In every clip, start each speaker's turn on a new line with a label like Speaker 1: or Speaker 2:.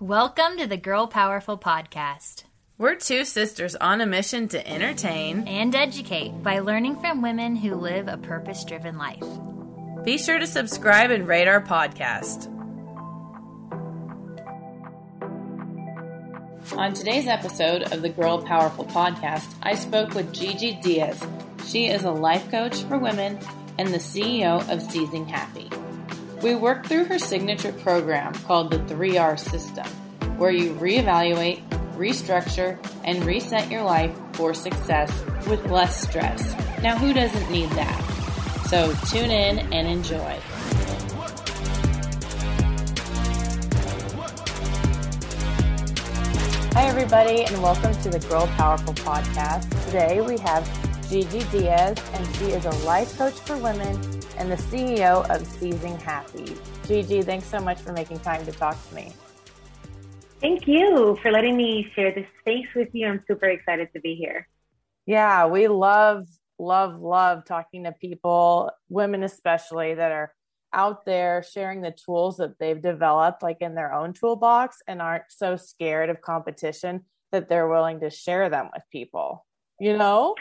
Speaker 1: Welcome to the Girl Powerful Podcast.
Speaker 2: We're two sisters on a mission to entertain
Speaker 1: and educate by learning from women who live a purpose driven life.
Speaker 2: Be sure to subscribe and rate our podcast. On today's episode of the Girl Powerful Podcast, I spoke with Gigi Diaz. She is a life coach for women and the CEO of Seizing Happy. We worked through her signature program called the 3R System, where you reevaluate, restructure, and reset your life for success with less stress. Now, who doesn't need that? So tune in and enjoy. Hi, everybody, and welcome to the Girl Powerful Podcast. Today we have Gigi Diaz, and she is a life coach for women and the CEO of Seizing Happy. Gigi, thanks so much for making time to talk to me.
Speaker 3: Thank you for letting me share this space with you. I'm super excited to be here.
Speaker 2: Yeah, we love, love, love talking to people, women especially, that are out there sharing the tools that they've developed, like in their own toolbox, and aren't so scared of competition that they're willing to share them with people. You know?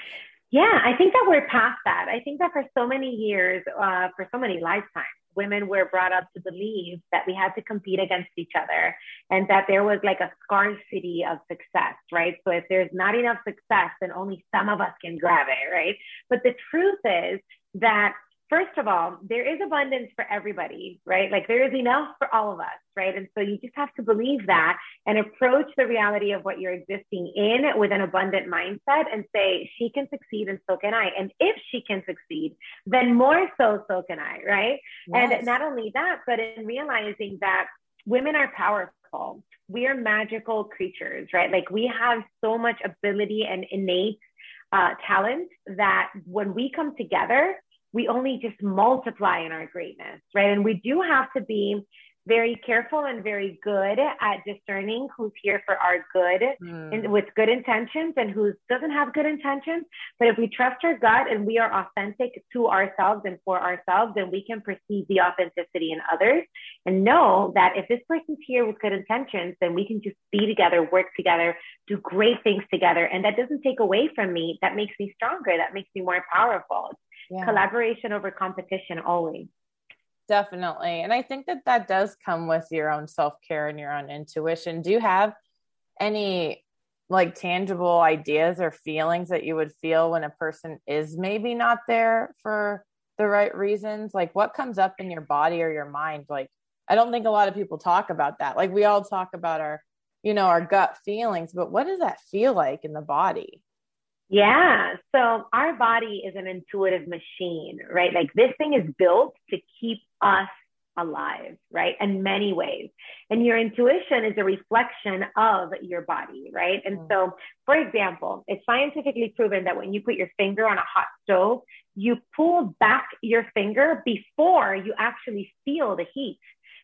Speaker 3: Yeah, I think that we're past that. I think that for so many years, uh, for so many lifetimes, women were brought up to believe that we had to compete against each other and that there was like a scarcity of success, right? So if there's not enough success, then only some of us can grab it, right? But the truth is that first of all, there is abundance for everybody, right? Like there is enough for all of us, right? And so you just have to believe that and approach the reality of what you're existing in with an abundant mindset and say, she can succeed and so can I. And if she can succeed, then more so, so can I, right? Yes. And not only that, but in realizing that women are powerful. We are magical creatures, right? Like we have so much ability and innate uh, talent that when we come together, we only just multiply in our greatness, right? And we do have to be very careful and very good at discerning who's here for our good mm. and with good intentions and who doesn't have good intentions. But if we trust our gut and we are authentic to ourselves and for ourselves, then we can perceive the authenticity in others and know that if this person's here with good intentions, then we can just be together, work together, do great things together. And that doesn't take away from me. That makes me stronger. That makes me more powerful yeah. collaboration over competition always.
Speaker 2: Definitely. And i think that that does come with your own self-care and your own intuition. Do you have any like tangible ideas or feelings that you would feel when a person is maybe not there for the right reasons? Like what comes up in your body or your mind? Like i don't think a lot of people talk about that. Like we all talk about our you know our gut feelings but what does that feel like in the body
Speaker 3: yeah. So our body is an intuitive machine, right? Like this thing is built to keep us alive, right? In many ways. And your intuition is a reflection of your body, right? And mm. so, for example, it's scientifically proven that when you put your finger on a hot stove, you pull back your finger before you actually feel the heat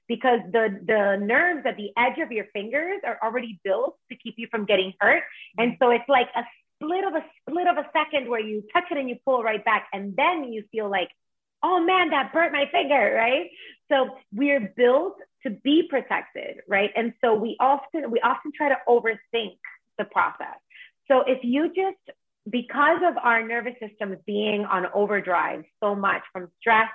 Speaker 3: because the the nerves at the edge of your fingers are already built to keep you from getting hurt and so it's like a split of a split of a second where you touch it and you pull right back. And then you feel like oh man that burnt my finger right? So we're built to be protected right? And so we often we often try to overthink the process. So if you just because of our nervous systems being on overdrive so much from stress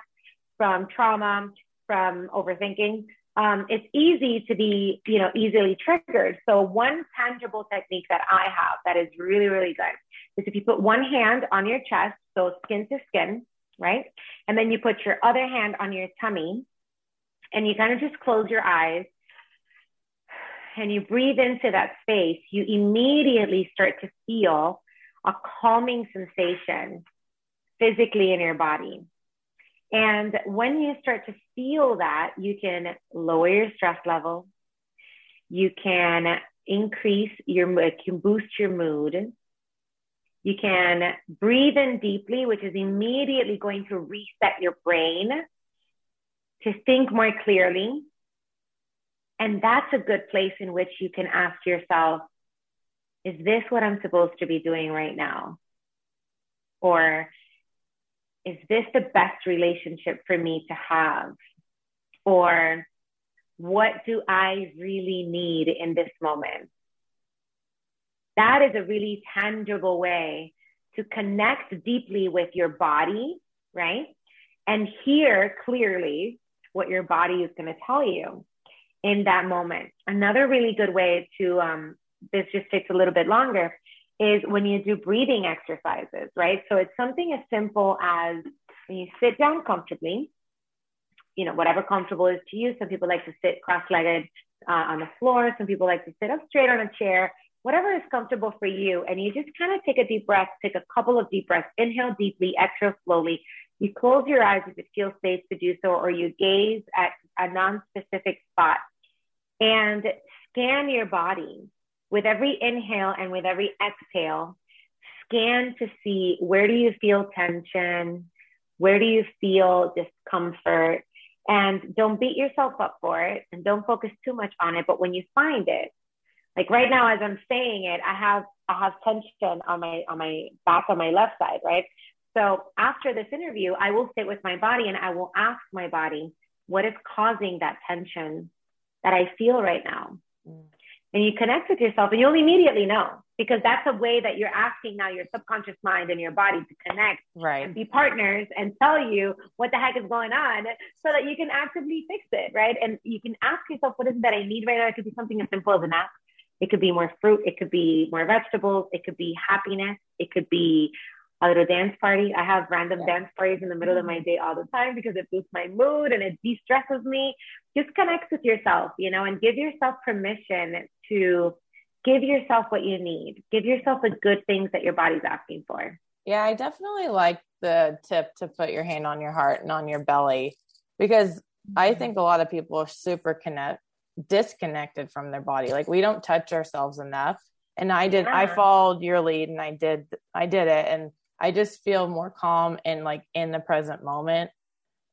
Speaker 3: from trauma from overthinking um, it's easy to be, you know, easily triggered. So one tangible technique that I have that is really, really good is if you put one hand on your chest, so skin to skin, right? And then you put your other hand on your tummy and you kind of just close your eyes and you breathe into that space, you immediately start to feel a calming sensation physically in your body. And when you start to feel that, you can lower your stress level. You can increase your, mood, it can boost your mood. You can breathe in deeply, which is immediately going to reset your brain to think more clearly. And that's a good place in which you can ask yourself, is this what I'm supposed to be doing right now? Or is this the best relationship for me to have? Or what do I really need in this moment? That is a really tangible way to connect deeply with your body, right? And hear clearly what your body is going to tell you in that moment. Another really good way to, um, this just takes a little bit longer, is when you do breathing exercises, right? So it's something as simple as when you sit down comfortably, you know, whatever comfortable is to you. Some people like to sit cross legged uh, on the floor, some people like to sit up straight on a chair, whatever is comfortable for you. And you just kind of take a deep breath, take a couple of deep breaths, inhale deeply, exhale slowly. You close your eyes if it feels safe to do so, or you gaze at a non specific spot and scan your body with every inhale and with every exhale, scan to see where do you feel tension? Where do you feel discomfort? And don't beat yourself up for it and don't focus too much on it. But when you find it, like right now, as I'm saying it, I have I have tension on my on my back on my left side, right? So after this interview, I will sit with my body and I will ask my body, what is causing that tension that I feel right now? Mm. And you connect with yourself and you'll immediately know because that's a way that you're asking now your subconscious mind and your body to connect
Speaker 2: right.
Speaker 3: and be partners and tell you what the heck is going on so that you can actively fix it right and you can ask yourself what is it that i need right now it could be something as simple as an app it could be more fruit it could be more vegetables it could be happiness it could be a little dance party. I have random yeah. dance parties in the middle of my day all the time because it boosts my mood and it de-stresses me. Just connect with yourself, you know, and give yourself permission to give yourself what you need. Give yourself the good things that your body's asking for.
Speaker 2: Yeah, I definitely like the tip to put your hand on your heart and on your belly because I mm-hmm. think a lot of people are super connect disconnected from their body. Like we don't touch ourselves enough. And I did yeah. I followed your lead and I did I did it and I just feel more calm and like in the present moment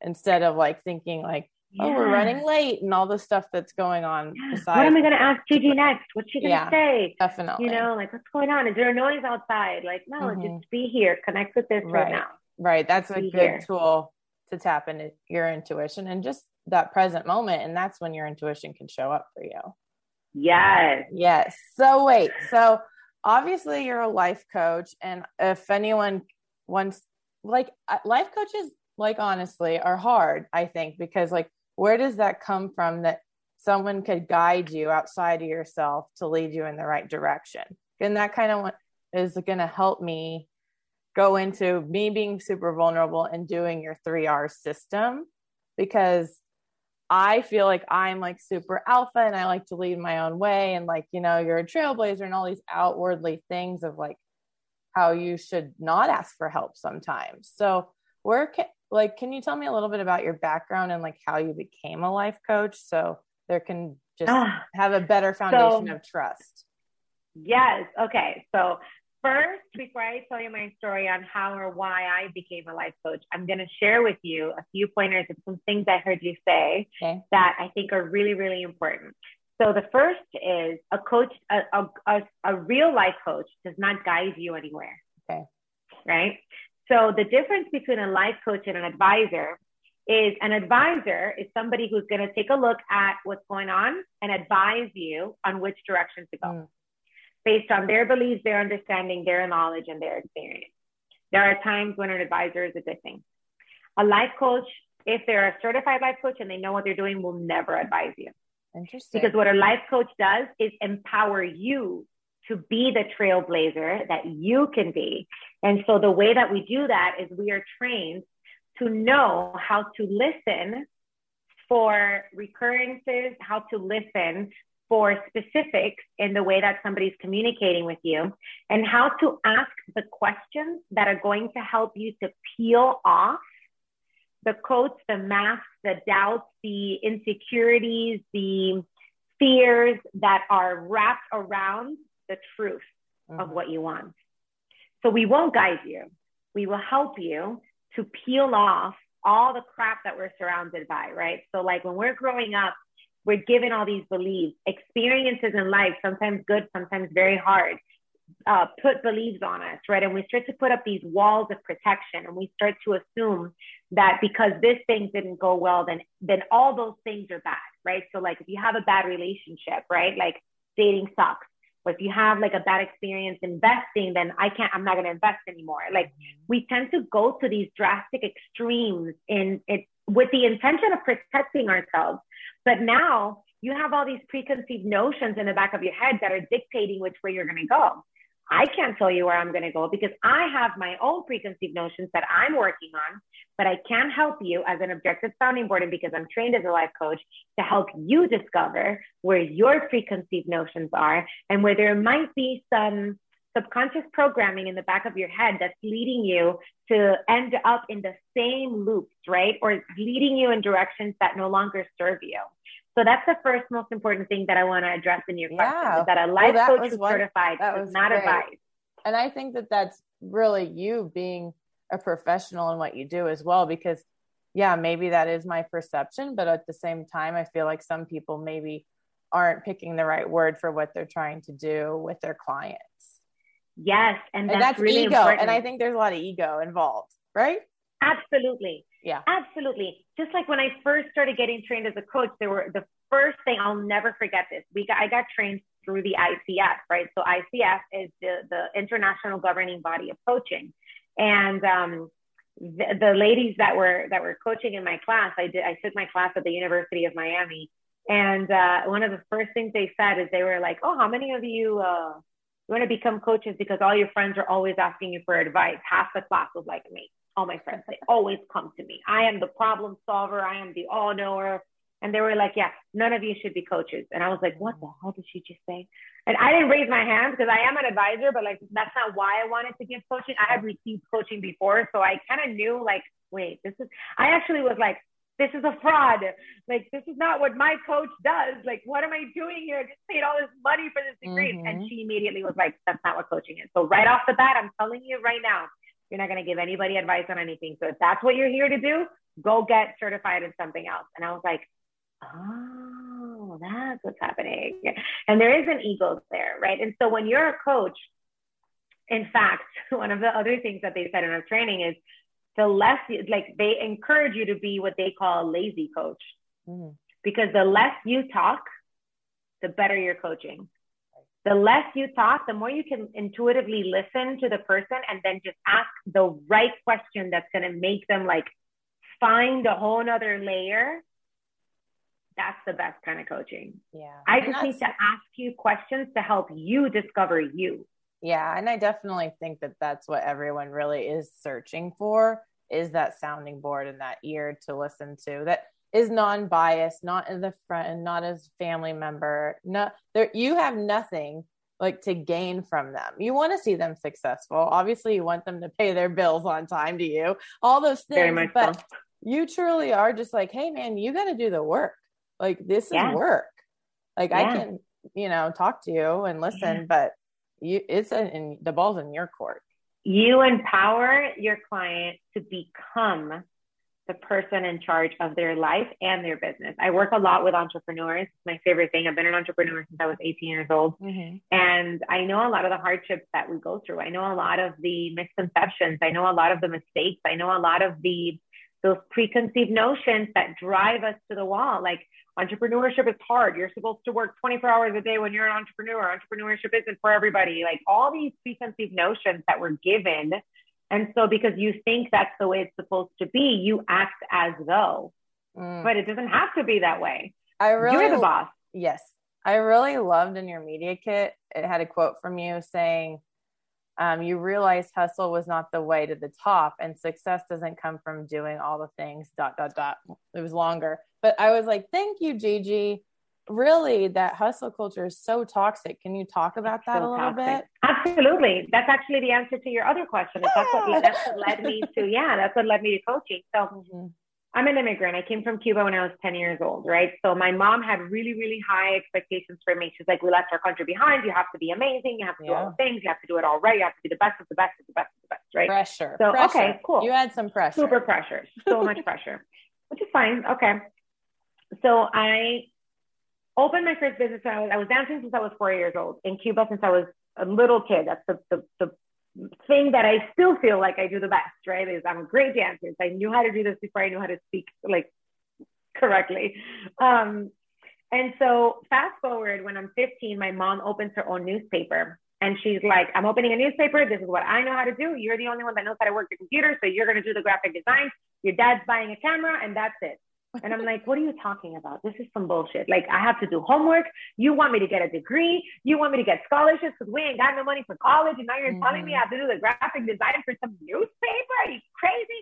Speaker 2: instead of like thinking like, oh, we're running late and all the stuff that's going on.
Speaker 3: Yeah. What am I going to ask Gigi next? What's she going to yeah, say?
Speaker 2: Definitely.
Speaker 3: You know, like what's going on? Is there a noise outside? Like, no, mm-hmm. just be here. Connect with this right, right now.
Speaker 2: Right. That's be a good here. tool to tap into your intuition and just that present moment. And that's when your intuition can show up for you.
Speaker 3: Yes.
Speaker 2: Yes. So wait. So obviously you're a life coach and if anyone wants like uh, life coaches like honestly are hard i think because like where does that come from that someone could guide you outside of yourself to lead you in the right direction and that kind of is going to help me go into me being super vulnerable and doing your 3r system because I feel like I'm like super alpha and I like to lead my own way. And like, you know, you're a trailblazer and all these outwardly things of like how you should not ask for help sometimes. So, where can, like, can you tell me a little bit about your background and like how you became a life coach so there can just ah, have a better foundation so, of trust?
Speaker 3: Yes. Okay. So, first, before I tell you my story on how or why I became a life coach, I'm going to share with you a few pointers of some things I heard you say okay. that I think are really, really important. So the first is a coach, a, a, a, a real life coach does not guide you anywhere.
Speaker 2: Okay.
Speaker 3: Right. So the difference between a life coach and an advisor is an advisor is somebody who's going to take a look at what's going on and advise you on which direction to go. Mm based on their beliefs, their understanding, their knowledge, and their experience. There are times when an advisor is a good thing. A life coach if they're a certified life coach and they know what they're doing, will never advise you.
Speaker 2: Interesting.
Speaker 3: Because what a life coach does is empower you to be the trailblazer that you can be. And so the way that we do that is we are trained to know how to listen for recurrences, how to listen for specifics in the way that somebody's communicating with you, and how to ask the questions that are going to help you to peel off the coats, the masks, the doubts, the insecurities, the fears that are wrapped around the truth mm-hmm. of what you want. So we won't guide you. We will help you to peel off all the crap that we're surrounded by, right? So like when we're growing up, we're given all these beliefs, experiences in life, sometimes good, sometimes very hard, uh, put beliefs on us, right? And we start to put up these walls of protection, and we start to assume that because this thing didn't go well, then then all those things are bad, right? So like if you have a bad relationship, right, like dating sucks, or if you have like a bad experience investing, then I can't, I'm not going to invest anymore. Like mm-hmm. we tend to go to these drastic extremes in it with the intention of protecting ourselves. But now you have all these preconceived notions in the back of your head that are dictating which way you're going to go. I can't tell you where I'm going to go because I have my own preconceived notions that I'm working on, but I can help you as an objective sounding board. And because I'm trained as a life coach to help you discover where your preconceived notions are and where there might be some subconscious programming in the back of your head that's leading you to end up in the same loops, right? Or leading you in directions that no longer serve you. So that's the first most important thing that I want to address in your question yeah. is that a life well, that coach who's one, certified not great.
Speaker 2: And I think that that's really you being a professional in what you do as well, because yeah, maybe that is my perception, but at the same time, I feel like some people maybe aren't picking the right word for what they're trying to do with their clients.
Speaker 3: Yes, and that's,
Speaker 2: and that's
Speaker 3: really
Speaker 2: ego,
Speaker 3: important.
Speaker 2: and I think there's a lot of ego involved, right?
Speaker 3: Absolutely.
Speaker 2: Yeah.
Speaker 3: Absolutely. Just like when I first started getting trained as a coach, there were the first thing I'll never forget this. We got, I got trained through the ICF, right? So ICF is the, the international governing body of coaching. And um, the, the ladies that were that were coaching in my class, I did I took my class at the University of Miami. And uh, one of the first things they said is they were like, "Oh, how many of you uh, want to become coaches because all your friends are always asking you for advice?" Half the class was like me all my friends, they always come to me. I am the problem solver. I am the all knower. And they were like, yeah, none of you should be coaches. And I was like, what the hell did she just say? And I didn't raise my hand because I am an advisor, but like, that's not why I wanted to give coaching. I had received coaching before. So I kind of knew like, wait, this is, I actually was like, this is a fraud. Like, this is not what my coach does. Like, what am I doing here? I just paid all this money for this degree. Mm-hmm. And she immediately was like, that's not what coaching is. So right off the bat, I'm telling you right now, you're not going to give anybody advice on anything. So if that's what you're here to do, go get certified in something else. And I was like, oh, that's what's happening. And there is an ego there, right? And so when you're a coach, in fact, one of the other things that they said in our training is the less, like they encourage you to be what they call a lazy coach. Mm-hmm. Because the less you talk, the better you're coaching the less you talk, the more you can intuitively listen to the person and then just ask the right question that's going to make them like find a whole nother layer. That's the best kind of coaching.
Speaker 2: Yeah.
Speaker 3: I just need to ask you questions to help you discover you.
Speaker 2: Yeah. And I definitely think that that's what everyone really is searching for is that sounding board and that ear to listen to that is non-biased, not as a friend, not as family member. No, there you have nothing like to gain from them. You want to see them successful. Obviously, you want them to pay their bills on time to you. All those things, but so. you truly are just like, hey, man, you got to do the work. Like this yeah. is work. Like yeah. I can, you know, talk to you and listen, yeah. but you, it's in the ball's in your court.
Speaker 3: You empower your client to become the person in charge of their life and their business. I work a lot with entrepreneurs. It's my favorite thing. I've been an entrepreneur since I was 18 years old. Mm-hmm. And I know a lot of the hardships that we go through. I know a lot of the misconceptions. I know a lot of the mistakes. I know a lot of the those preconceived notions that drive us to the wall. Like entrepreneurship is hard. You're supposed to work 24 hours a day when you're an entrepreneur. Entrepreneurship isn't for everybody. Like all these preconceived notions that we're given And so, because you think that's the way it's supposed to be, you act as though, mm. but it doesn't have to be that way.
Speaker 2: I really,
Speaker 3: you're the boss.
Speaker 2: Yes. I really loved in your media kit, it had a quote from you saying, um, you realized hustle was not the way to the top and success doesn't come from doing all the things dot dot dot it was longer but i was like thank you gigi really that hustle culture is so toxic can you talk about that so a little toxic. bit
Speaker 3: absolutely that's actually the answer to your other question that's what that's what led me to yeah that's what led me to coaching so mm-hmm. I'm an immigrant. I came from Cuba when I was 10 years old, right? So my mom had really, really high expectations for me. She's like, we left our country behind. You have to be amazing. You have to yeah. do all the things. You have to do it all right. You have to be the best of the best of the best of the best, right?
Speaker 2: Pressure.
Speaker 3: So,
Speaker 2: pressure.
Speaker 3: okay, cool.
Speaker 2: You had some pressure.
Speaker 3: Super pressure. So much pressure, which is fine. Okay. So I opened my first business. when I was, I was dancing since I was four years old in Cuba since I was a little kid. That's the, the, the thing that I still feel like I do the best, right? Is I'm a great dancer. I knew how to do this before I knew how to speak like correctly. Um, and so fast forward when I'm 15, my mom opens her own newspaper and she's like, I'm opening a newspaper. This is what I know how to do. You're the only one that knows how to work the computer. So you're going to do the graphic design. Your dad's buying a camera and that's it. And I'm like, what are you talking about? This is some bullshit. Like, I have to do homework. You want me to get a degree. You want me to get scholarships because we ain't got no money for college. And now you're mm-hmm. telling me I have to do the graphic design for some newspaper? Are you crazy?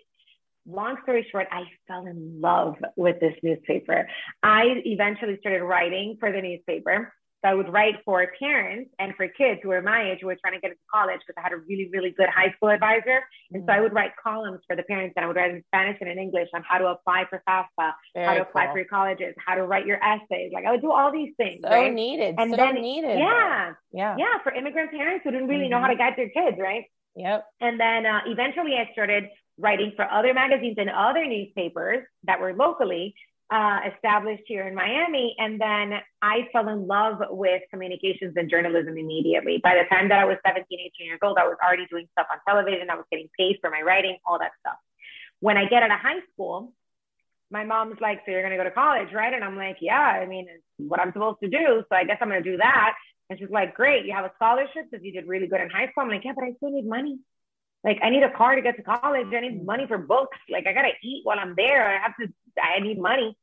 Speaker 3: Long story short, I fell in love with this newspaper. I eventually started writing for the newspaper. So I would write for parents and for kids who were my age who were trying to get into college because I had a really, really good high school advisor. And mm. so I mm. would write columns for the parents and I would write in Spanish and in English on how to apply for FAFSA, Very how to apply cool. for your colleges, how to write your essays. Like I would do all these things.
Speaker 2: So
Speaker 3: right?
Speaker 2: needed. And so then needed.
Speaker 3: Yeah. Yeah. Yeah. For immigrant parents who didn't really mm-hmm. know how to mm-hmm. guide their kids, right?
Speaker 2: Yep.
Speaker 3: And then uh, eventually I started writing for other magazines and other newspapers that were locally uh, established here in Miami. And then I fell in love with communications and journalism immediately. By the time that I was 17, 18 years old, I was already doing stuff on television. I was getting paid for my writing, all that stuff. When I get out of high school, my mom's like, So you're going to go to college, right? And I'm like, Yeah, I mean, it's what I'm supposed to do. So I guess I'm going to do that. And she's like, Great, you have a scholarship because you did really good in high school. I'm like, Yeah, but I still need money. Like, I need a car to get to college. I need money for books. Like, I got to eat while I'm there. I have to, I need money.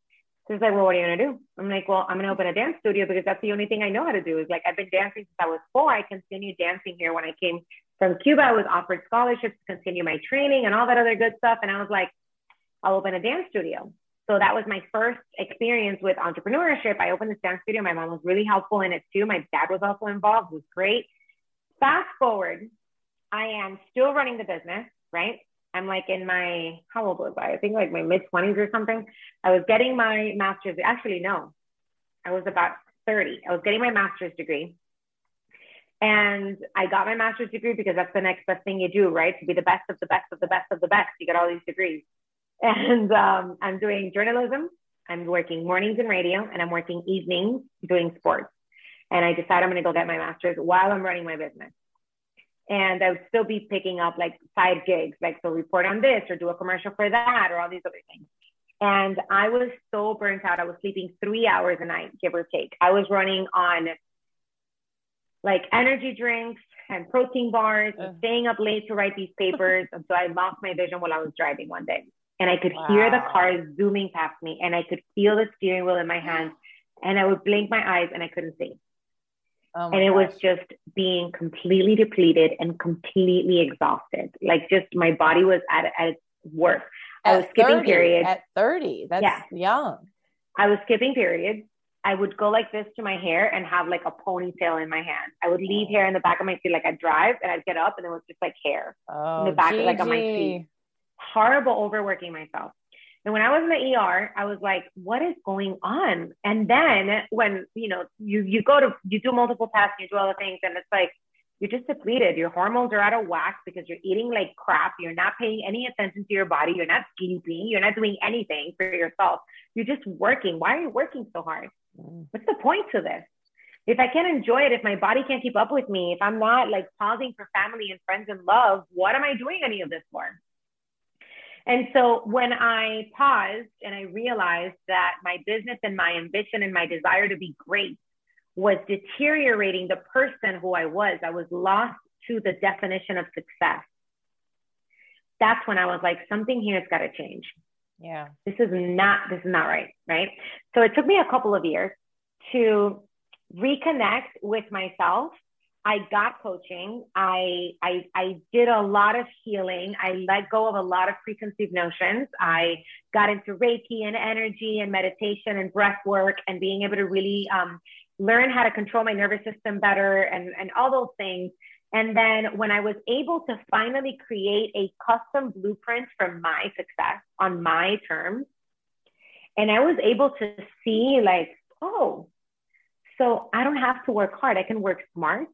Speaker 3: She's like, well, what are you going to do? I'm like, well, I'm going to open a dance studio because that's the only thing I know how to do. Is like, I've been dancing since I was four. I continued dancing here when I came from Cuba. I was offered scholarships to continue my training and all that other good stuff. And I was like, I'll open a dance studio. So that was my first experience with entrepreneurship. I opened this dance studio. My mom was really helpful in it too. My dad was also involved. It was great. Fast forward, I am still running the business, right? I'm like in my, how old was I? I think like my mid 20s or something. I was getting my master's. Actually, no, I was about 30. I was getting my master's degree. And I got my master's degree because that's the next best thing you do, right? To be the best of the best of the best of the best. You get all these degrees. And um, I'm doing journalism. I'm working mornings in radio and I'm working evenings doing sports. And I decide I'm going to go get my master's while I'm running my business and I would still be picking up like side gigs, like so report on this or do a commercial for that or all these other things. And I was so burnt out. I was sleeping three hours a night, give or take. I was running on like energy drinks and protein bars and staying up late to write these papers. and so I lost my vision while I was driving one day. And I could wow. hear the cars zooming past me and I could feel the steering wheel in my hands. And I would blink my eyes and I couldn't see. Oh and it gosh. was just being completely depleted and completely exhausted. Like just my body was at, at its worst. At I was skipping 30, periods.
Speaker 2: At 30, that's yeah. young.
Speaker 3: I was skipping periods. I would go like this to my hair and have like a ponytail in my hand. I would leave hair in the back of my feet, like I'd drive and I'd get up and it was just like hair
Speaker 2: oh,
Speaker 3: in the oh, back,
Speaker 2: of
Speaker 3: like on my feet. Horrible overworking myself. And when I was in the ER, I was like, what is going on? And then when, you know, you, you go to, you do multiple tests, you do all the things, and it's like, you're just depleted. Your hormones are out of whack because you're eating like crap. You're not paying any attention to your body. You're not sleeping. You're not doing anything for yourself. You're just working. Why are you working so hard? Mm. What's the point to this? If I can't enjoy it, if my body can't keep up with me, if I'm not like pausing for family and friends and love, what am I doing any of this for? And so when I paused and I realized that my business and my ambition and my desire to be great was deteriorating the person who I was, I was lost to the definition of success. that's when I was like, something here has got to change.
Speaker 2: Yeah.
Speaker 3: This is not, this is not right. Right. So it took me a couple of years to reconnect with myself. I got coaching. I, I, I did a lot of healing. I let go of a lot of preconceived notions. I got into Reiki and energy and meditation and breath work and being able to really um, learn how to control my nervous system better and, and all those things. And then when I was able to finally create a custom blueprint for my success on my terms, and I was able to see, like, oh, so I don't have to work hard. I can work smart.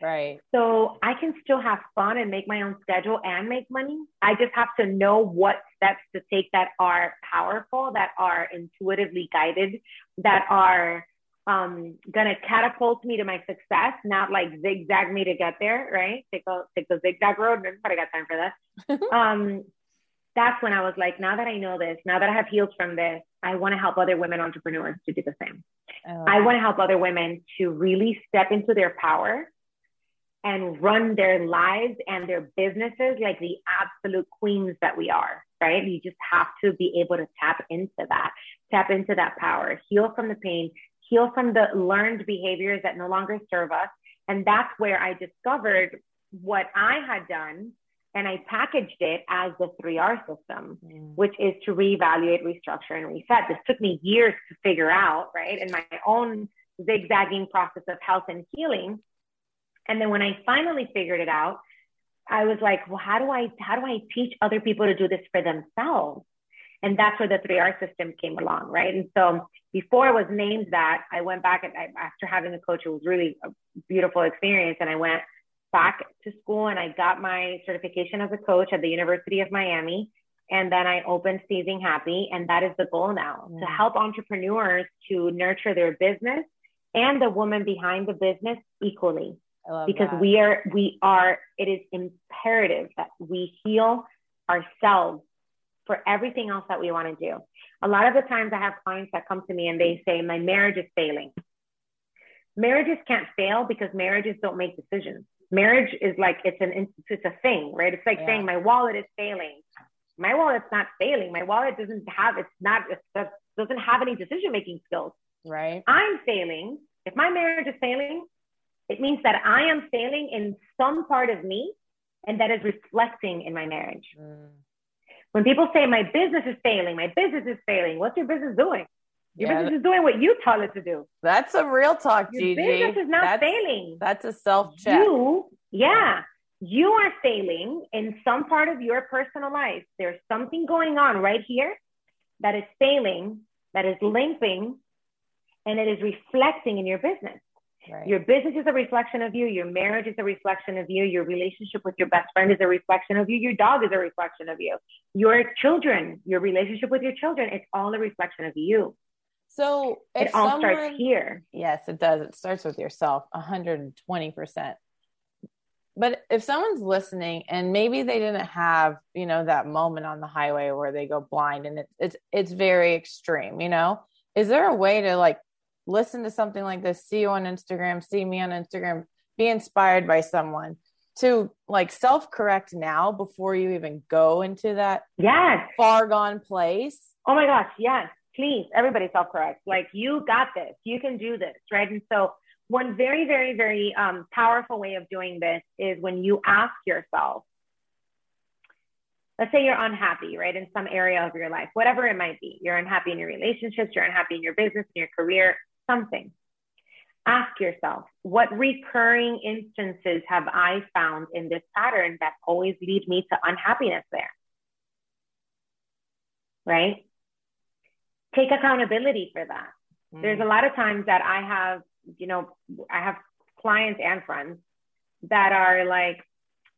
Speaker 2: Right.
Speaker 3: So I can still have fun and make my own schedule and make money. I just have to know what steps to take that are powerful, that are intuitively guided, that are um, gonna catapult me to my success, not like zigzag me to get there, right? Take a take the zigzag road. Nobody got time for that. um, that's when I was like, now that I know this, now that I have healed from this, I want to help other women entrepreneurs to do the same. Oh. I want to help other women to really step into their power and run their lives and their businesses like the absolute queens that we are, right? You just have to be able to tap into that, tap into that power, heal from the pain, heal from the learned behaviors that no longer serve us. And that's where I discovered what I had done and I packaged it as the 3R system, mm. which is to reevaluate, restructure, and reset. This took me years to figure out, right? In my own zigzagging process of health and healing. And then when I finally figured it out, I was like, well, how do I how do I teach other people to do this for themselves? And that's where the 3R system came along, right? And so before I was named that, I went back and I, after having a coach, it was really a beautiful experience. And I went back to school and I got my certification as a coach at the University of Miami. And then I opened Seizing Happy. And that is the goal now mm. to help entrepreneurs to nurture their business and the woman behind the business equally. Because
Speaker 2: that.
Speaker 3: we are, we are, it is imperative that we heal ourselves for everything else that we want to do. A lot of the times I have clients that come to me and they say, My marriage is failing. Marriages can't fail because marriages don't make decisions. Marriage is like it's an it's a thing, right? It's like yeah. saying my wallet is failing. My wallet's not failing. My wallet doesn't have it's not it doesn't have any decision making skills.
Speaker 2: Right.
Speaker 3: I'm failing. If my marriage is failing, it means that I am failing in some part of me and that is reflecting in my marriage. Mm. When people say my business is failing, my business is failing, what's your business doing? Your yeah. business is doing what you tell it to do.
Speaker 2: That's a real talk,
Speaker 3: Your Gigi. business is not
Speaker 2: that's,
Speaker 3: failing.
Speaker 2: That's a self check.
Speaker 3: You, yeah, you are failing in some part of your personal life. There's something going on right here that is failing, that is limping, and it is reflecting in your business. Right. Your business is a reflection of you. Your marriage is a reflection of you. Your relationship with your best friend is a reflection of you. Your dog is a reflection of you. Your children, your relationship with your children, it's all a reflection of you.
Speaker 2: So
Speaker 3: it all someone, starts here.
Speaker 2: Yes, it does. It starts with yourself 120%. But if someone's listening and maybe they didn't have, you know, that moment on the highway where they go blind and it's it's it's very extreme, you know, is there a way to like listen to something like this, see you on Instagram, see me on Instagram, be inspired by someone to like self correct now before you even go into that
Speaker 3: yes.
Speaker 2: far gone place?
Speaker 3: Oh my gosh, yes. Please, everybody self correct. Like, you got this. You can do this, right? And so, one very, very, very um, powerful way of doing this is when you ask yourself, let's say you're unhappy, right, in some area of your life, whatever it might be. You're unhappy in your relationships, you're unhappy in your business, in your career, something. Ask yourself, what recurring instances have I found in this pattern that always lead me to unhappiness there? Right? Take accountability for that. Mm. There's a lot of times that I have, you know, I have clients and friends that are like,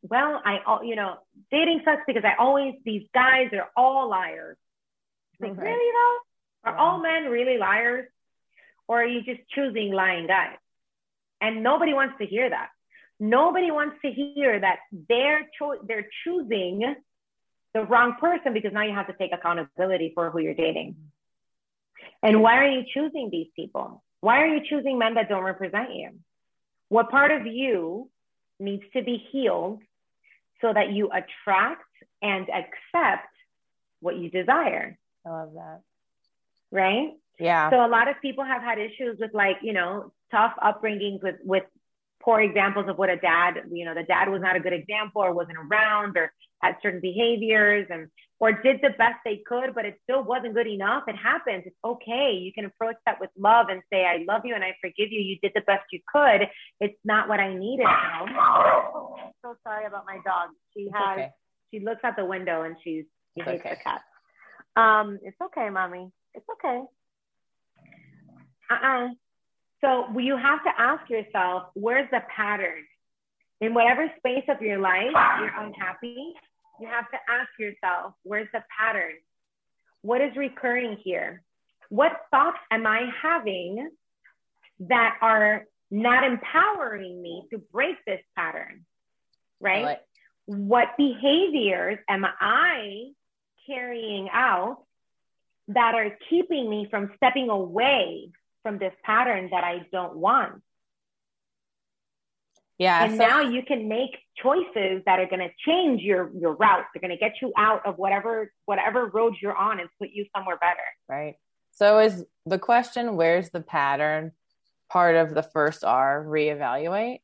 Speaker 3: well, I, you know, dating sucks because I always, these guys are all liars. Like, right. really though? Are yeah. all men really liars? Or are you just choosing lying guys? And nobody wants to hear that. Nobody wants to hear that they're cho- they're choosing the wrong person because now you have to take accountability for who you're dating. And why are you choosing these people? Why are you choosing men that don't represent you? What part of you needs to be healed so that you attract and accept what you desire.
Speaker 2: I love that.
Speaker 3: Right?
Speaker 2: Yeah.
Speaker 3: So a lot of people have had issues with like, you know, tough upbringings with with poor examples of what a dad, you know, the dad was not a good example or wasn't around or had certain behaviors and or did the best they could, but it still wasn't good enough. It happens. It's okay. You can approach that with love and say, I love you and I forgive you. You did the best you could. It's not what I needed now. I'm so sorry about my dog. She has okay. she looks out the window and she's she hates okay. the cat. Um, it's okay, mommy. It's okay. Uh-uh. So you have to ask yourself, where's the pattern? In whatever space of your life you're unhappy, you have to ask yourself, where's the pattern? What is recurring here? What thoughts am I having that are not empowering me to break this pattern? Right? Like- what behaviors am I carrying out that are keeping me from stepping away from this pattern that I don't want.
Speaker 2: Yeah.
Speaker 3: And so- now you can make choices that are going to change your your route. They're going to get you out of whatever whatever road you're on and put you somewhere better.
Speaker 2: Right. So is the question where's the pattern part of the first R reevaluate?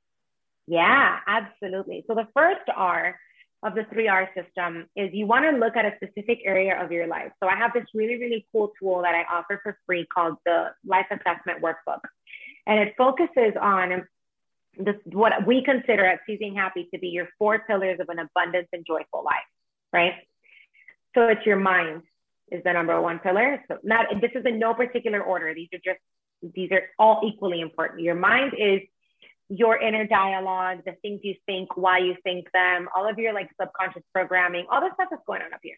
Speaker 3: Yeah, absolutely. So the first R of the 3R system is you want to look at a specific area of your life. So I have this really, really cool tool that I offer for free called the Life Assessment Workbook. And it focuses on this, what we consider at Seizing Happy to be your four pillars of an abundance and joyful life, right? So it's your mind is the number one pillar. So not this is in no particular order. These are just these are all equally important. Your mind is your inner dialogue, the things you think, why you think them, all of your like subconscious programming, all the stuff that's going on up here.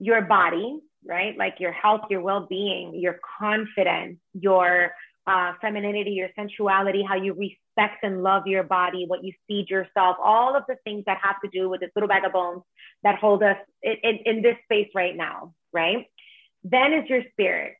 Speaker 3: Your body, right? Like your health, your well being, your confidence, your uh, femininity, your sensuality, how you respect and love your body, what you feed yourself, all of the things that have to do with this little bag of bones that hold us in, in, in this space right now, right? Then is your spirit,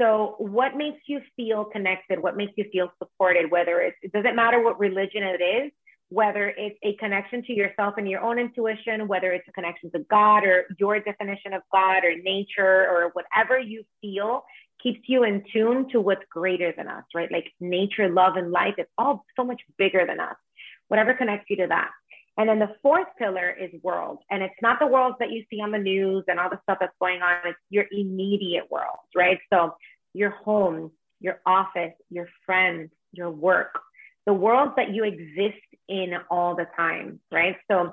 Speaker 3: so, what makes you feel connected? What makes you feel supported? Whether it's, it doesn't matter what religion it is, whether it's a connection to yourself and your own intuition, whether it's a connection to God or your definition of God or nature or whatever you feel keeps you in tune to what's greater than us, right? Like nature, love, and life, it's all so much bigger than us. Whatever connects you to that. And then the fourth pillar is world. And it's not the worlds that you see on the news and all the stuff that's going on. It's your immediate world, right? So your home, your office, your friends, your work, the world that you exist in all the time, right? So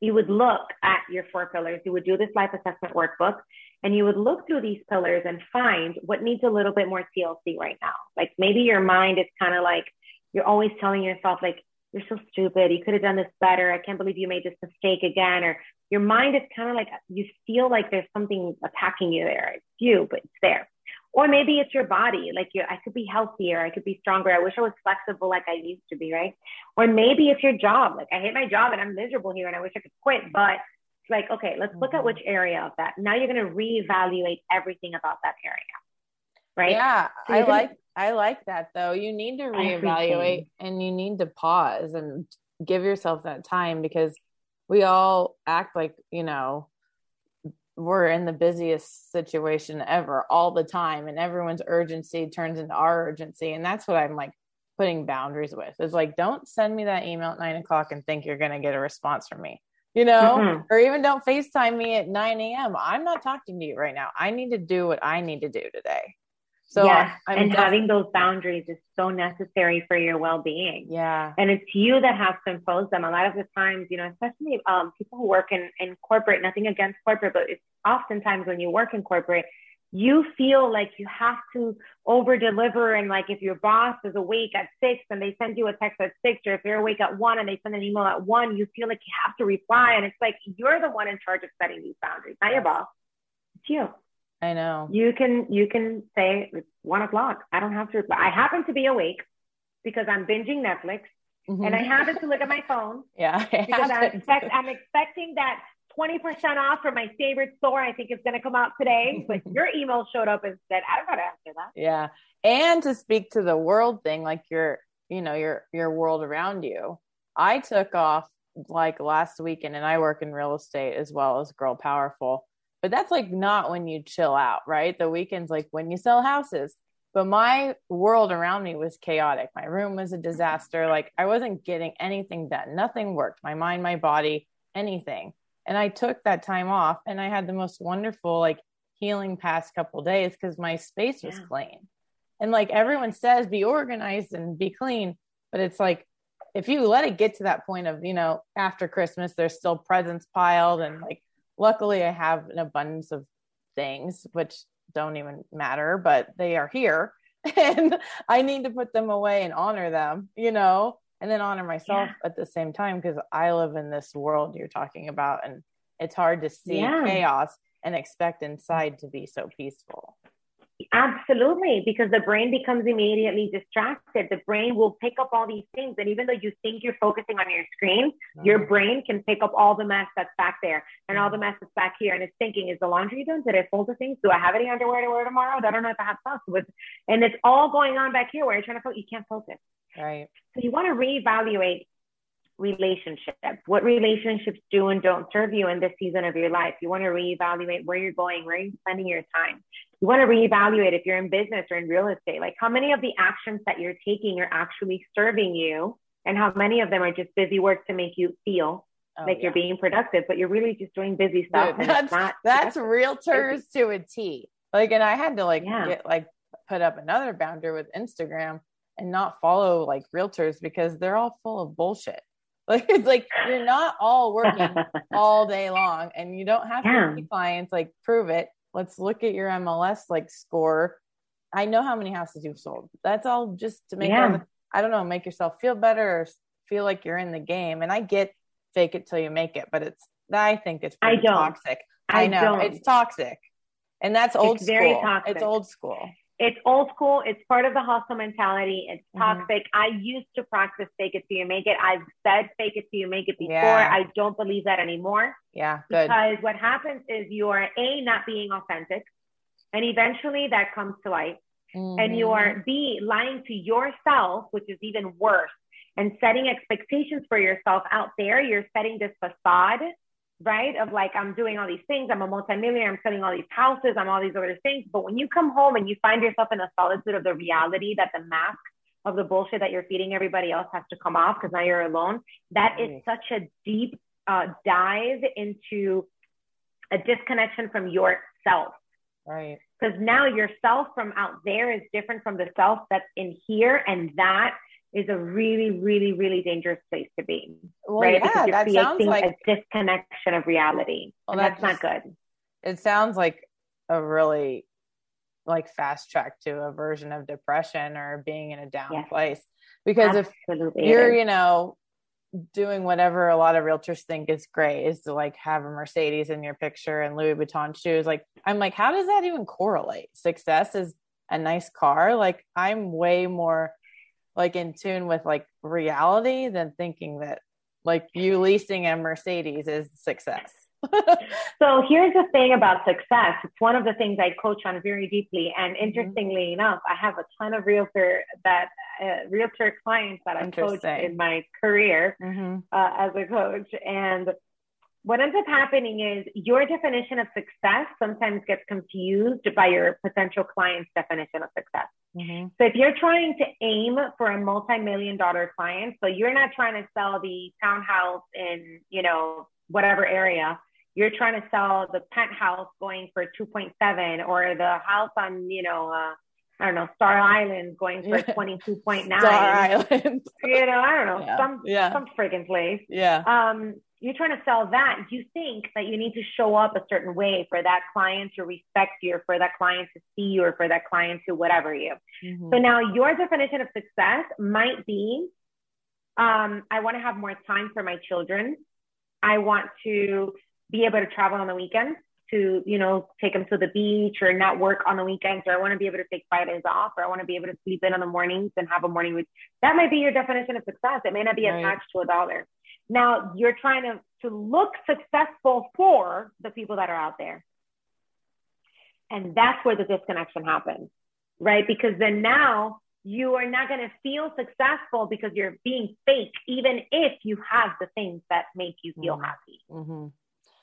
Speaker 3: you would look at your four pillars, you would do this life assessment workbook, and you would look through these pillars and find what needs a little bit more TLC right now. Like maybe your mind is kind of like, you're always telling yourself, like, you're so stupid. You could have done this better. I can't believe you made this mistake again. Or your mind is kind of like you feel like there's something attacking you there. It's you, but it's there. Or maybe it's your body. Like you, I could be healthier. I could be stronger. I wish I was flexible like I used to be, right? Or maybe it's your job. Like I hate my job and I'm miserable here and I wish I could quit. But it's like, okay, let's look at mm-hmm. which area of that. Now you're going to reevaluate everything about that area. Right.
Speaker 2: Yeah. So I like, I like that though. You need to reevaluate everything. and you need to pause and give yourself that time because we all act like, you know, we're in the busiest situation ever all the time and everyone's urgency turns into our urgency. And that's what I'm like putting boundaries with. It's like, don't send me that email at nine o'clock and think you're going to get a response from me, you know, mm-hmm. or even don't FaceTime me at 9 a.m. I'm not talking to you right now. I need to do what I need to do today.
Speaker 3: So yeah, I'm and def- having those boundaries is so necessary for your well-being.
Speaker 2: Yeah,
Speaker 3: and it's you that has to impose them. A lot of the times, you know, especially um, people who work in in corporate. Nothing against corporate, but it's oftentimes when you work in corporate, you feel like you have to over deliver. And like if your boss is awake at six and they send you a text at six, or if you're awake at one and they send an email at one, you feel like you have to reply. And it's like you're the one in charge of setting these boundaries, not your boss. It's you.
Speaker 2: I know.
Speaker 3: You can you can say it's one o'clock. I don't have to. I happen to be awake because I'm binging Netflix, mm-hmm. and I happen to look at my phone.
Speaker 2: Yeah,
Speaker 3: because I'm, expect, I'm expecting that twenty percent off from my favorite store. I think is going to come out today, but your email showed up and said, "I don't got to answer that."
Speaker 2: Yeah, and to speak to the world thing, like your you know your your world around you. I took off like last weekend, and I work in real estate as well as Girl Powerful, but that's like not when you chill out, right? The weekend's like when you sell houses. But my world around me was chaotic. My room was a disaster. Like I wasn't getting anything done. Nothing worked. My mind, my body, anything. And I took that time off and I had the most wonderful, like healing past couple days because my space was yeah. clean. And like everyone says, be organized and be clean. But it's like, if you let it get to that point of, you know, after Christmas, there's still presents piled. And like, luckily, I have an abundance of things, which don't even matter, but they are here. And I need to put them away and honor them, you know, and then honor myself yeah. at the same time because I live in this world you're talking about. And it's hard to see yeah. chaos and expect inside to be so peaceful.
Speaker 3: Absolutely, because the brain becomes immediately distracted. The brain will pick up all these things. And even though you think you're focusing on your screen, mm-hmm. your brain can pick up all the mess that's back there and all the mess that's back here. And it's thinking, is the laundry done? Did I fold the things? Do I have any underwear to wear tomorrow? I don't know if I have socks with. And it's all going on back here where you're trying to focus. You can't focus.
Speaker 2: Right.
Speaker 3: So you want to reevaluate relationships, what relationships do and don't serve you in this season of your life. You want to reevaluate where you're going, where you're spending your time. You want to reevaluate if you're in business or in real estate, like how many of the actions that you're taking are actually serving you and how many of them are just busy work to make you feel oh, like yeah. you're being productive, but you're really just doing busy stuff.
Speaker 2: Dude, that's, that's realtors to a T. Like, and I had to like yeah. get like put up another boundary with Instagram and not follow like realtors because they're all full of bullshit. Like it's like you're not all working all day long and you don't have yeah. 50 clients, like prove it. Let's look at your MLS like score. I know how many houses you've sold. That's all just to make yeah. I don't know, make yourself feel better or feel like you're in the game. And I get fake it till you make it, but it's I think it's I don't. toxic. I, I know don't. it's toxic. And that's old it's school. Very toxic. It's old school
Speaker 3: it's old school. It's part of the hustle mentality. It's mm-hmm. toxic. Mm-hmm. I used to practice fake it till you make it. I've said fake it till you make it before. Yeah. I don't believe that anymore.
Speaker 2: Yeah, good.
Speaker 3: Because what happens is you are A, not being authentic. And eventually that comes to light. Mm-hmm. And you are B, lying to yourself, which is even worse, and setting expectations for yourself out there. You're setting this facade right? Of like, I'm doing all these things, I'm a multimillionaire, I'm selling all these houses, I'm all these other things. But when you come home and you find yourself in the solitude of the reality that the mask of the bullshit that you're feeding everybody else has to come off because now you're alone, That is such a deep uh, dive into a disconnection from yourself.
Speaker 2: Right.
Speaker 3: Because now yourself from out there is different from the self that's in here. And that is a really, really, really dangerous place to be. Well, right?
Speaker 2: Yeah, because you're that creating like,
Speaker 3: a disconnection of reality. Well, and that's just, not good.
Speaker 2: It sounds like a really like fast track to a version of depression or being in a down yes. place. Because Absolutely if you're, you know, doing whatever a lot of realtors think is great is to like have a Mercedes in your picture and Louis Vuitton shoes. Like, I'm like, how does that even correlate? Success is a nice car. Like, I'm way more like in tune with like reality than thinking that like you leasing a Mercedes is success.
Speaker 3: so here's the thing about success. It's one of the things I coach on very deeply. And mm-hmm. interestingly mm-hmm. enough, I have a ton of realtor that uh, realtor clients that I've coached in my career mm-hmm. uh, as a coach. And what ends up happening is your definition of success sometimes gets confused by your potential client's definition of success. Mm-hmm. So if you're trying to aim for a multi-million dollar client, so you're not trying to sell the townhouse in, you know, whatever area, you're trying to sell the penthouse going for 2.7 or the house on, you know, uh, I don't know, Star Island going for 22.9.
Speaker 2: Star Island.
Speaker 3: you know, I don't know, yeah. some yeah. some friggin' place.
Speaker 2: Yeah.
Speaker 3: Um, you're trying to sell that, you think that you need to show up a certain way for that client to respect you, or for that client to see you, or for that client to whatever you. Mm-hmm. So now your definition of success might be um, I want to have more time for my children. I want to be able to travel on the weekends to, you know, take them to the beach or not work on the weekends, or I want to be able to take Fridays off, or I want to be able to sleep in on the mornings and have a morning routine. That might be your definition of success. It may not be right. attached to a dollar. Now you're trying to, to look successful for the people that are out there. And that's where the disconnection happens, right? Because then now you are not going to feel successful because you're being fake, even if you have the things that make you feel mm-hmm. happy. Mm-hmm.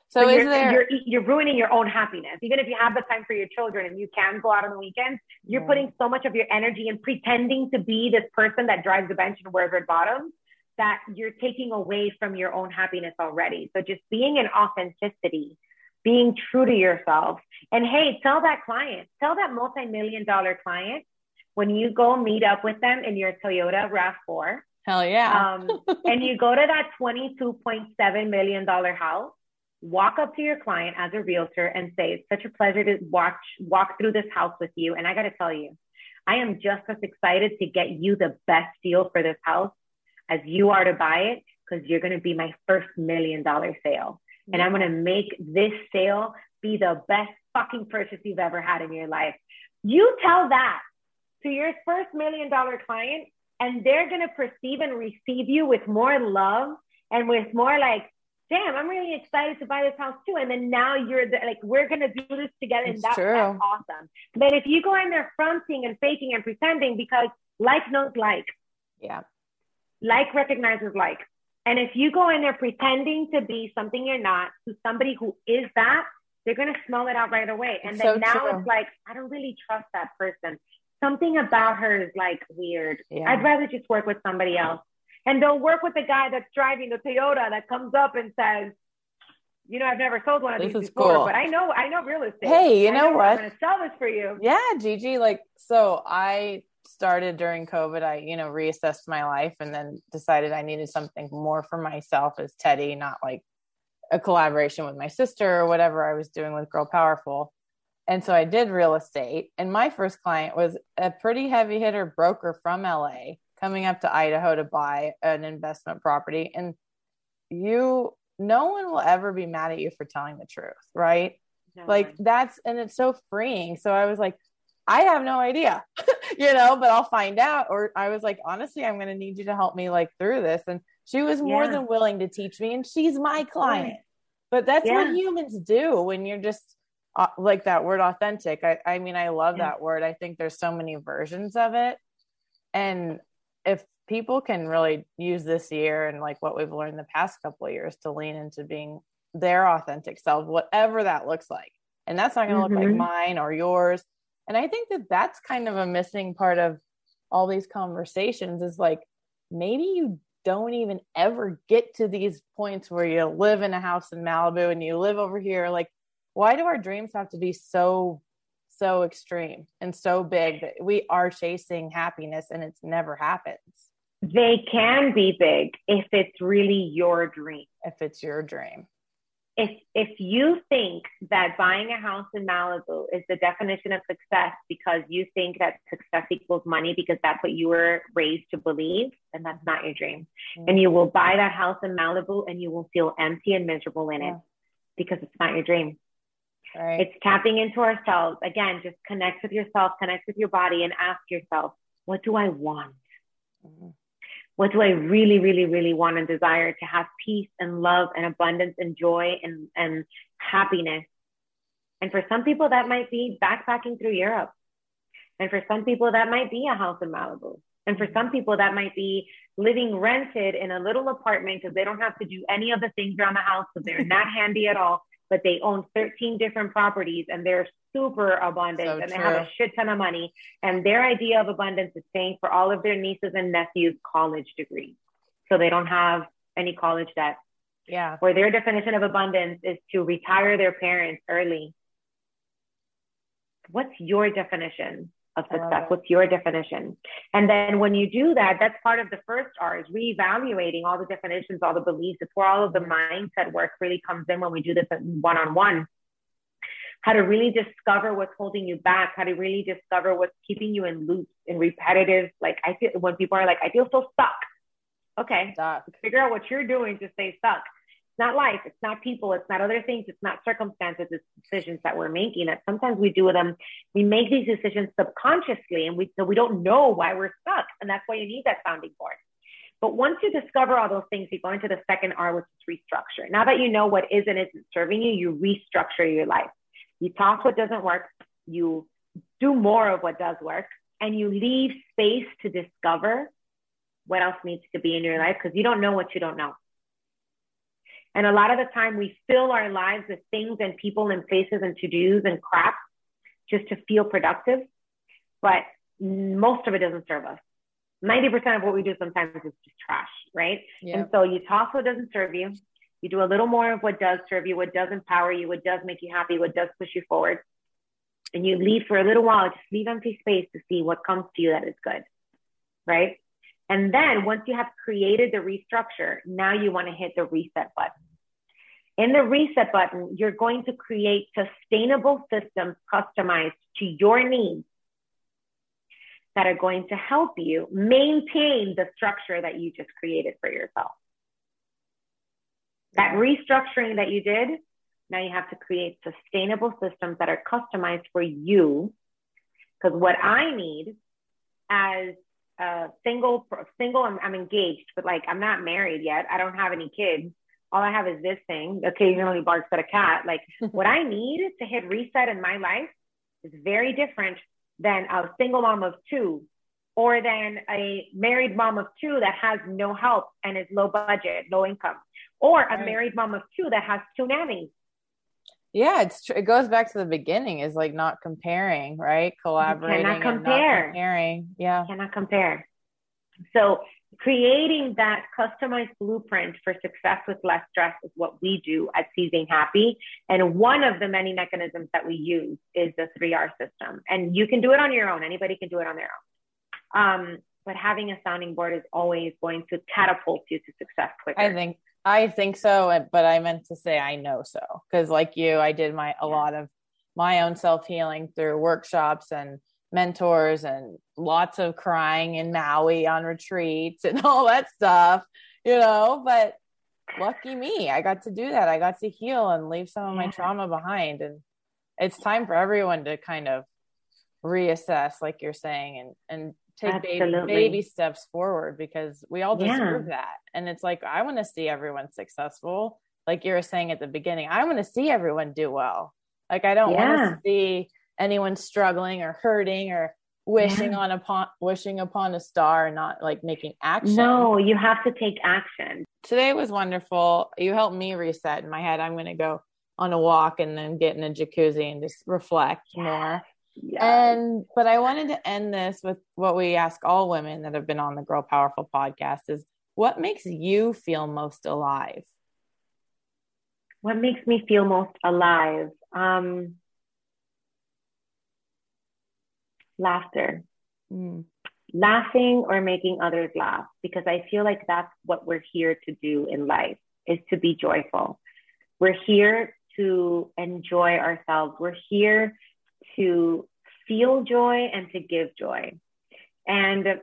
Speaker 2: So, so
Speaker 3: you're,
Speaker 2: there...
Speaker 3: you're, you're ruining your own happiness. Even if you have the time for your children and you can go out on the weekends, you're yeah. putting so much of your energy in pretending to be this person that drives the Benz and wears red bottoms that you're taking away from your own happiness already. So just being in authenticity, being true to yourself. And hey, tell that client, tell that multi-million dollar client when you go meet up with them in your Toyota RAV4.
Speaker 2: Hell yeah. um,
Speaker 3: and you go to that $22.7 million house, walk up to your client as a realtor and say, it's such a pleasure to watch, walk through this house with you. And I got to tell you, I am just as excited to get you the best deal for this house as you are to buy it because you're going to be my first million dollar sale. And I'm going to make this sale be the best fucking purchase you've ever had in your life. You tell that to your first million dollar client, and they're going to perceive and receive you with more love and with more like, damn, I'm really excited to buy this house too. And then now you're the, like, we're going to do this together. And that's, that's awesome. But if you go in there fronting and faking and pretending because like knows like.
Speaker 2: Yeah.
Speaker 3: Like recognizes like. And if you go in there pretending to be something you're not to somebody who is that, they're going to smell it out right away. And then so now true. it's like, I don't really trust that person. Something about her is like weird. Yeah. I'd rather just work with somebody else. And they'll work with the guy that's driving the Toyota that comes up and says, you know, I've never sold one of this these before, cool. but I know, I know real estate.
Speaker 2: Hey, you know,
Speaker 3: know
Speaker 2: what?
Speaker 3: I'm going to sell this for you.
Speaker 2: Yeah, Gigi. Like, so I started during COVID, I, you know, reassessed my life and then decided I needed something more for myself as Teddy, not like a collaboration with my sister or whatever I was doing with Girl Powerful. And so I did real estate. And my first client was a pretty heavy hitter broker from LA coming up to Idaho to buy an investment property. And you, no one will ever be mad at you for telling the truth, right? No like that's, and it's so freeing. So I was like, I have no idea, you know, but I'll find out. Or I was like, honestly, I'm going to need you to help me like through this. And she was more yeah. than willing to teach me, and she's my client. But that's yeah. what humans do when you're just uh, like that word authentic. I, I mean, I love yeah. that word. I think there's so many versions of it. And if people can really use this year and like what we've learned the past couple of years to lean into being their authentic selves, whatever that looks like. And that's not going to mm-hmm. look like mm-hmm. mine or yours and i think that that's kind of a missing part of all these conversations is like maybe you don't even ever get to these points where you live in a house in Malibu and you live over here. Like why do our dreams have to be so so extreme and so big that we are chasing happiness and it's never happens?
Speaker 3: They can be big if it's really your dream.
Speaker 2: If it's your dream
Speaker 3: if if you think that buying a house in Malibu is the definition of success because you think that success equals money because that's what you were raised to believe, then that's not your dream. Mm-hmm. And you will buy that house in Malibu and you will feel empty and miserable in yeah. it because it's not your dream. Right. It's tapping into ourselves. Again, just connect with yourself, connect with your body, and ask yourself, what do I want? Mm-hmm what do I really, really, really want and desire to have peace and love and abundance and joy and, and happiness. And for some people, that might be backpacking through Europe. And for some people, that might be a house in Malibu. And for some people, that might be living rented in a little apartment because they don't have to do any of the things around the house because they're not handy at all but they own 13 different properties and they're super abundant so and they have a shit ton of money. And their idea of abundance is paying for all of their nieces and nephews' college degrees. So they don't have any college debt.
Speaker 2: Yeah.
Speaker 3: Or their definition of abundance is to retire their parents early. What's your definition? Of success? What's your definition? And then when you do that, that's part of the first R is reevaluating all the definitions, all the beliefs. It's where all of the mindset work really comes in when we do this one on one. How to really discover what's holding you back, how to really discover what's keeping you in loops in repetitive. Like I feel when people are like, I feel so stuck. Okay. Stuck. Figure out what you're doing to stay stuck not life, it's not people, it's not other things, it's not circumstances, it's decisions that we're making. That sometimes we do them, we make these decisions subconsciously, and we so we don't know why we're stuck, and that's why you need that founding board. But once you discover all those things, you go into the second R, which is restructure. Now that you know what is and isn't serving you, you restructure your life. You toss what doesn't work, you do more of what does work, and you leave space to discover what else needs to be in your life because you don't know what you don't know. And a lot of the time we fill our lives with things and people and faces and to dos and crap just to feel productive. But most of it doesn't serve us. 90% of what we do sometimes is just trash, right? Yep. And so you toss what doesn't serve you. You do a little more of what does serve you, what does empower you, what does make you happy, what does push you forward. And you leave for a little while, just leave empty space to see what comes to you that is good, right? And then once you have created the restructure, now you want to hit the reset button. In the reset button, you're going to create sustainable systems customized to your needs that are going to help you maintain the structure that you just created for yourself. That restructuring that you did, now you have to create sustainable systems that are customized for you. Because what I need as a single, single, I'm, I'm engaged, but like I'm not married yet. I don't have any kids. All I have is this thing. Occasionally barks at a cat. Like what I need to hit reset in my life is very different than a single mom of two or than a married mom of two that has no help and is low budget, low income, or a right. married mom of two that has two nannies.
Speaker 2: Yeah, it's true. It goes back to the beginning is like not comparing, right? Collaborating. You cannot compare. comparing. Yeah.
Speaker 3: You cannot compare. So creating that customized blueprint for success with less stress is what we do at Seizing Happy. And one of the many mechanisms that we use is the 3R system. And you can do it on your own. Anybody can do it on their own. Um, but having a sounding board is always going to catapult you to success quicker.
Speaker 2: I think I think so, but I meant to say I know so because like you, I did my a lot of my own self healing through workshops and mentors and lots of crying in Maui on retreats and all that stuff, you know. But lucky me, I got to do that. I got to heal and leave some of my trauma behind. And it's time for everyone to kind of reassess, like you're saying, and and take baby, baby, steps forward because we all deserve yeah. that. And it's like I want to see everyone successful. Like you were saying at the beginning, I want to see everyone do well. Like I don't yeah. want to see anyone struggling or hurting or wishing yeah. on upon wishing upon a star and not like making action.
Speaker 3: No, you have to take action.
Speaker 2: Today was wonderful. You helped me reset in my head. I'm going to go on a walk and then get in a jacuzzi and just reflect yes. more. Yes. And but I wanted to end this with what we ask all women that have been on the Girl Powerful podcast is what makes you feel most alive?
Speaker 3: What makes me feel most alive? Um laughter. Mm. Laughing or making others laugh, because I feel like that's what we're here to do in life is to be joyful. We're here to enjoy ourselves. We're here to feel joy and to give joy. And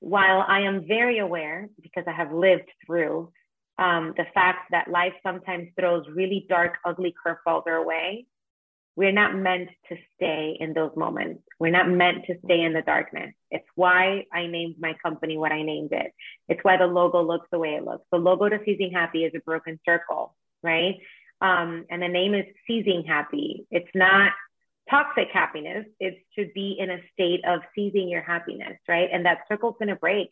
Speaker 3: while I am very aware, because I have lived through um, the fact that life sometimes throws really dark, ugly curveballs our way, we're not meant to stay in those moments. We're not meant to stay in the darkness. It's why I named my company what I named it. It's why the logo looks the way it looks. The logo to Seizing Happy is a broken circle, right? Um, and the name is Seizing Happy. It's not toxic happiness. It's to be in a state of seizing your happiness, right? And that circle's going to break.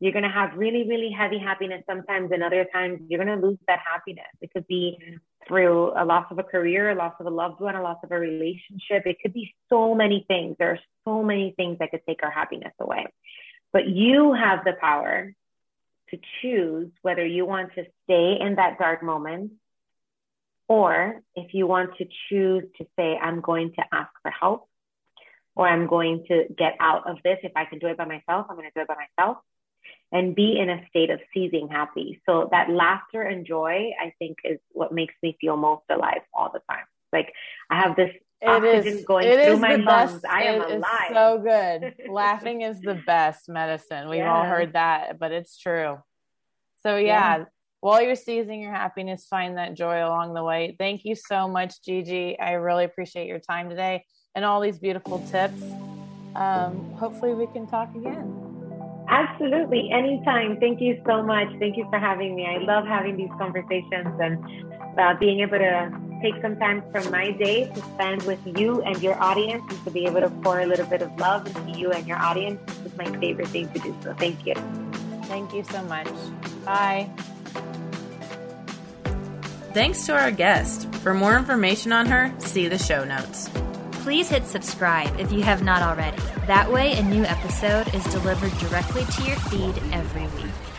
Speaker 3: You're going to have really, really heavy happiness sometimes, and other times you're going to lose that happiness. It could be through a loss of a career, a loss of a loved one, a loss of a relationship. It could be so many things. There are so many things that could take our happiness away. But you have the power to choose whether you want to stay in that dark moment or if you want to choose to say, I'm going to ask for help or I'm going to get out of this. If I can do it by myself, I'm going to do it by myself and be in a state of seizing happy. So that laughter and joy, I think, is what makes me feel most alive all the time. Like I have this it oxygen is, going through my lungs. Best, I am alive.
Speaker 2: so good. Laughing is the best medicine. We've yeah. all heard that, but it's true. So yeah, yeah, while you're seizing your happiness, find that joy along the way. Thank you so much, Gigi. I really appreciate your time today and all these beautiful tips. Um, hopefully, we can talk again.
Speaker 3: Absolutely. Anytime. Thank you so much. Thank you for having me. I love having these conversations and uh, being able to take some time from my day to spend with you and your audience and to be able to pour a little bit of love into you and your audience is my favorite thing to do. So thank you.
Speaker 2: Thank you so much. Bye.
Speaker 4: Thanks to our guest. For more information on her, see the show notes.
Speaker 1: Please hit subscribe if you have not already. That way, a new episode is delivered directly to your feed every week.